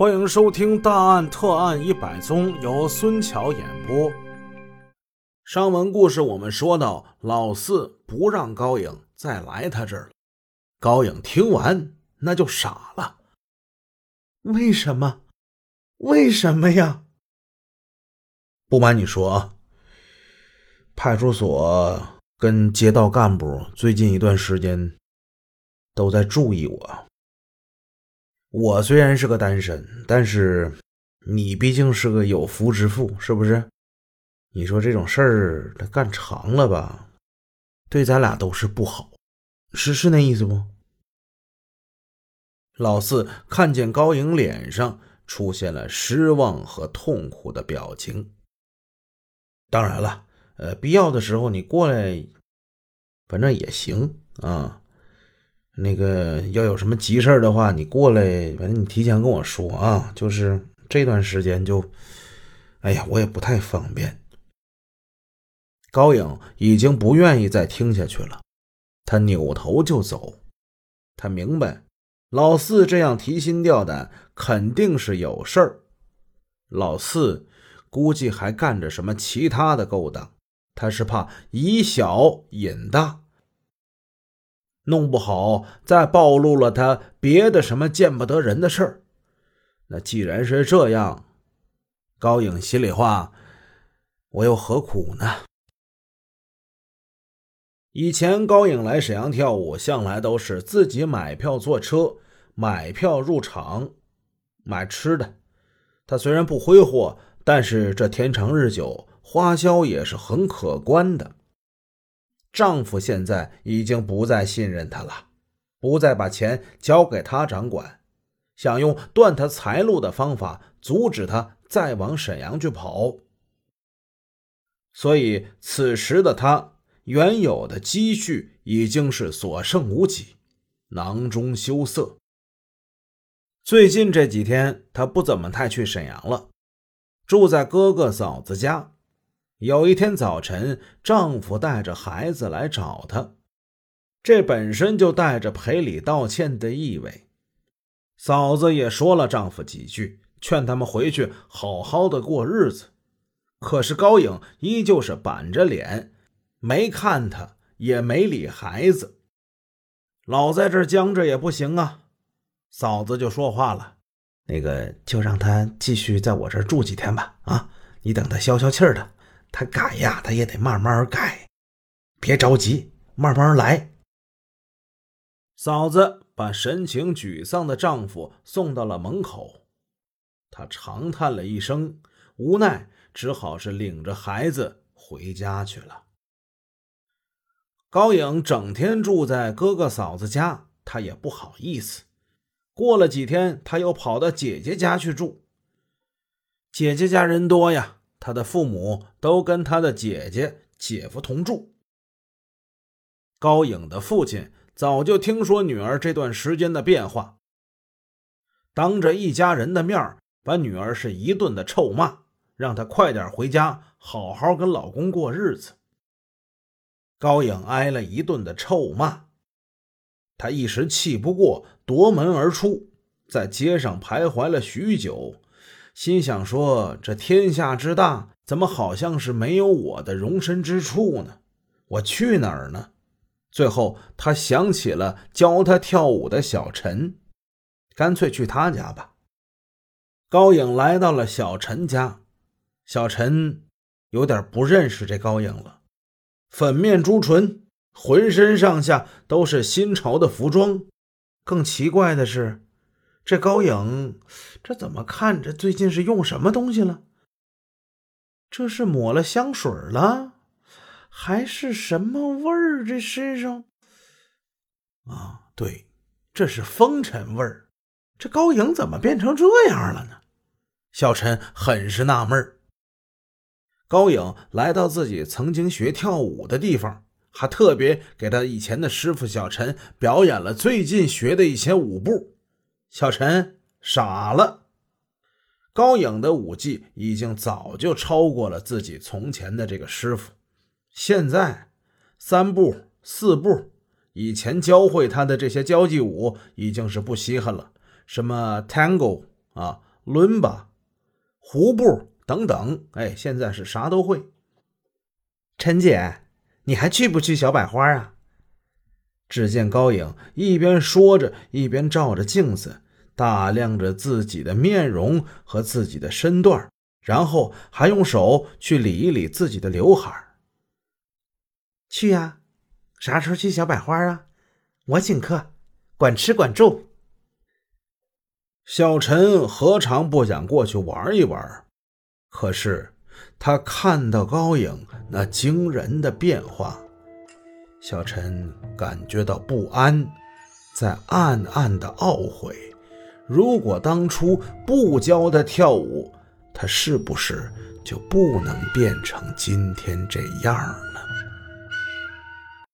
欢迎收听《大案特案一百宗》，由孙桥演播。上文故事我们说到，老四不让高颖再来他这儿了。高颖听完，那就傻了。为什么？为什么呀？不瞒你说啊，派出所跟街道干部最近一段时间都在注意我。我虽然是个单身，但是你毕竟是个有夫之妇，是不是？你说这种事儿他干长了吧，对咱俩都是不好，是是那意思不？老四看见高颖脸上出现了失望和痛苦的表情。当然了，呃，必要的时候你过来，反正也行啊。那个要有什么急事的话，你过来，反正你提前跟我说啊。就是这段时间就，哎呀，我也不太方便。高颖已经不愿意再听下去了，他扭头就走。他明白，老四这样提心吊胆，肯定是有事儿。老四估计还干着什么其他的勾当，他是怕以小引大。弄不好再暴露了他别的什么见不得人的事儿。那既然是这样，高颖心里话，我又何苦呢？以前高颖来沈阳跳舞，向来都是自己买票坐车，买票入场，买吃的。他虽然不挥霍，但是这天长日久，花销也是很可观的。丈夫现在已经不再信任她了，不再把钱交给她掌管，想用断她财路的方法阻止她再往沈阳去跑。所以此时的她原有的积蓄已经是所剩无几，囊中羞涩。最近这几天，她不怎么太去沈阳了，住在哥哥嫂子家。有一天早晨，丈夫带着孩子来找她，这本身就带着赔礼道歉的意味。嫂子也说了丈夫几句，劝他们回去好好的过日子。可是高颖依旧是板着脸，没看他，也没理孩子。老在这僵着也不行啊，嫂子就说话了：“那个，就让他继续在我这儿住几天吧。啊，你等他消消气儿的。”他改呀，他也得慢慢改，别着急，慢慢来。嫂子把神情沮丧的丈夫送到了门口，她长叹了一声，无奈只好是领着孩子回家去了。高颖整天住在哥哥嫂子家，她也不好意思。过了几天，她又跑到姐姐家去住。姐姐家人多呀。他的父母都跟他的姐姐、姐夫同住。高颖的父亲早就听说女儿这段时间的变化，当着一家人的面把女儿是一顿的臭骂，让她快点回家，好好跟老公过日子。高颖挨了一顿的臭骂，她一时气不过，夺门而出，在街上徘徊了许久。心想说：“这天下之大，怎么好像是没有我的容身之处呢？我去哪儿呢？”最后，他想起了教他跳舞的小陈，干脆去他家吧。高颖来到了小陈家，小陈有点不认识这高颖了，粉面朱唇，浑身上下都是新潮的服装。更奇怪的是。这高颖，这怎么看着最近是用什么东西了？这是抹了香水了，还是什么味儿？这身上啊，对，这是风尘味儿。这高颖怎么变成这样了呢？小陈很是纳闷儿高颖来到自己曾经学跳舞的地方，还特别给他以前的师傅小陈表演了最近学的一些舞步。小陈傻了，高颖的武技已经早就超过了自己从前的这个师傅。现在三步四步，以前教会他的这些交际舞已经是不稀罕了。什么 tango 啊伦巴、胡步等等，哎，现在是啥都会。陈姐，你还去不去小百花啊？只见高颖一边说着，一边照着镜子打量着自己的面容和自己的身段，然后还用手去理一理自己的刘海去呀，啥时候去小百花啊？我请客，管吃管住。小陈何尝不想过去玩一玩？可是他看到高颖那惊人的变化。小陈感觉到不安，在暗暗的懊悔：如果当初不教他跳舞，他是不是就不能变成今天这样？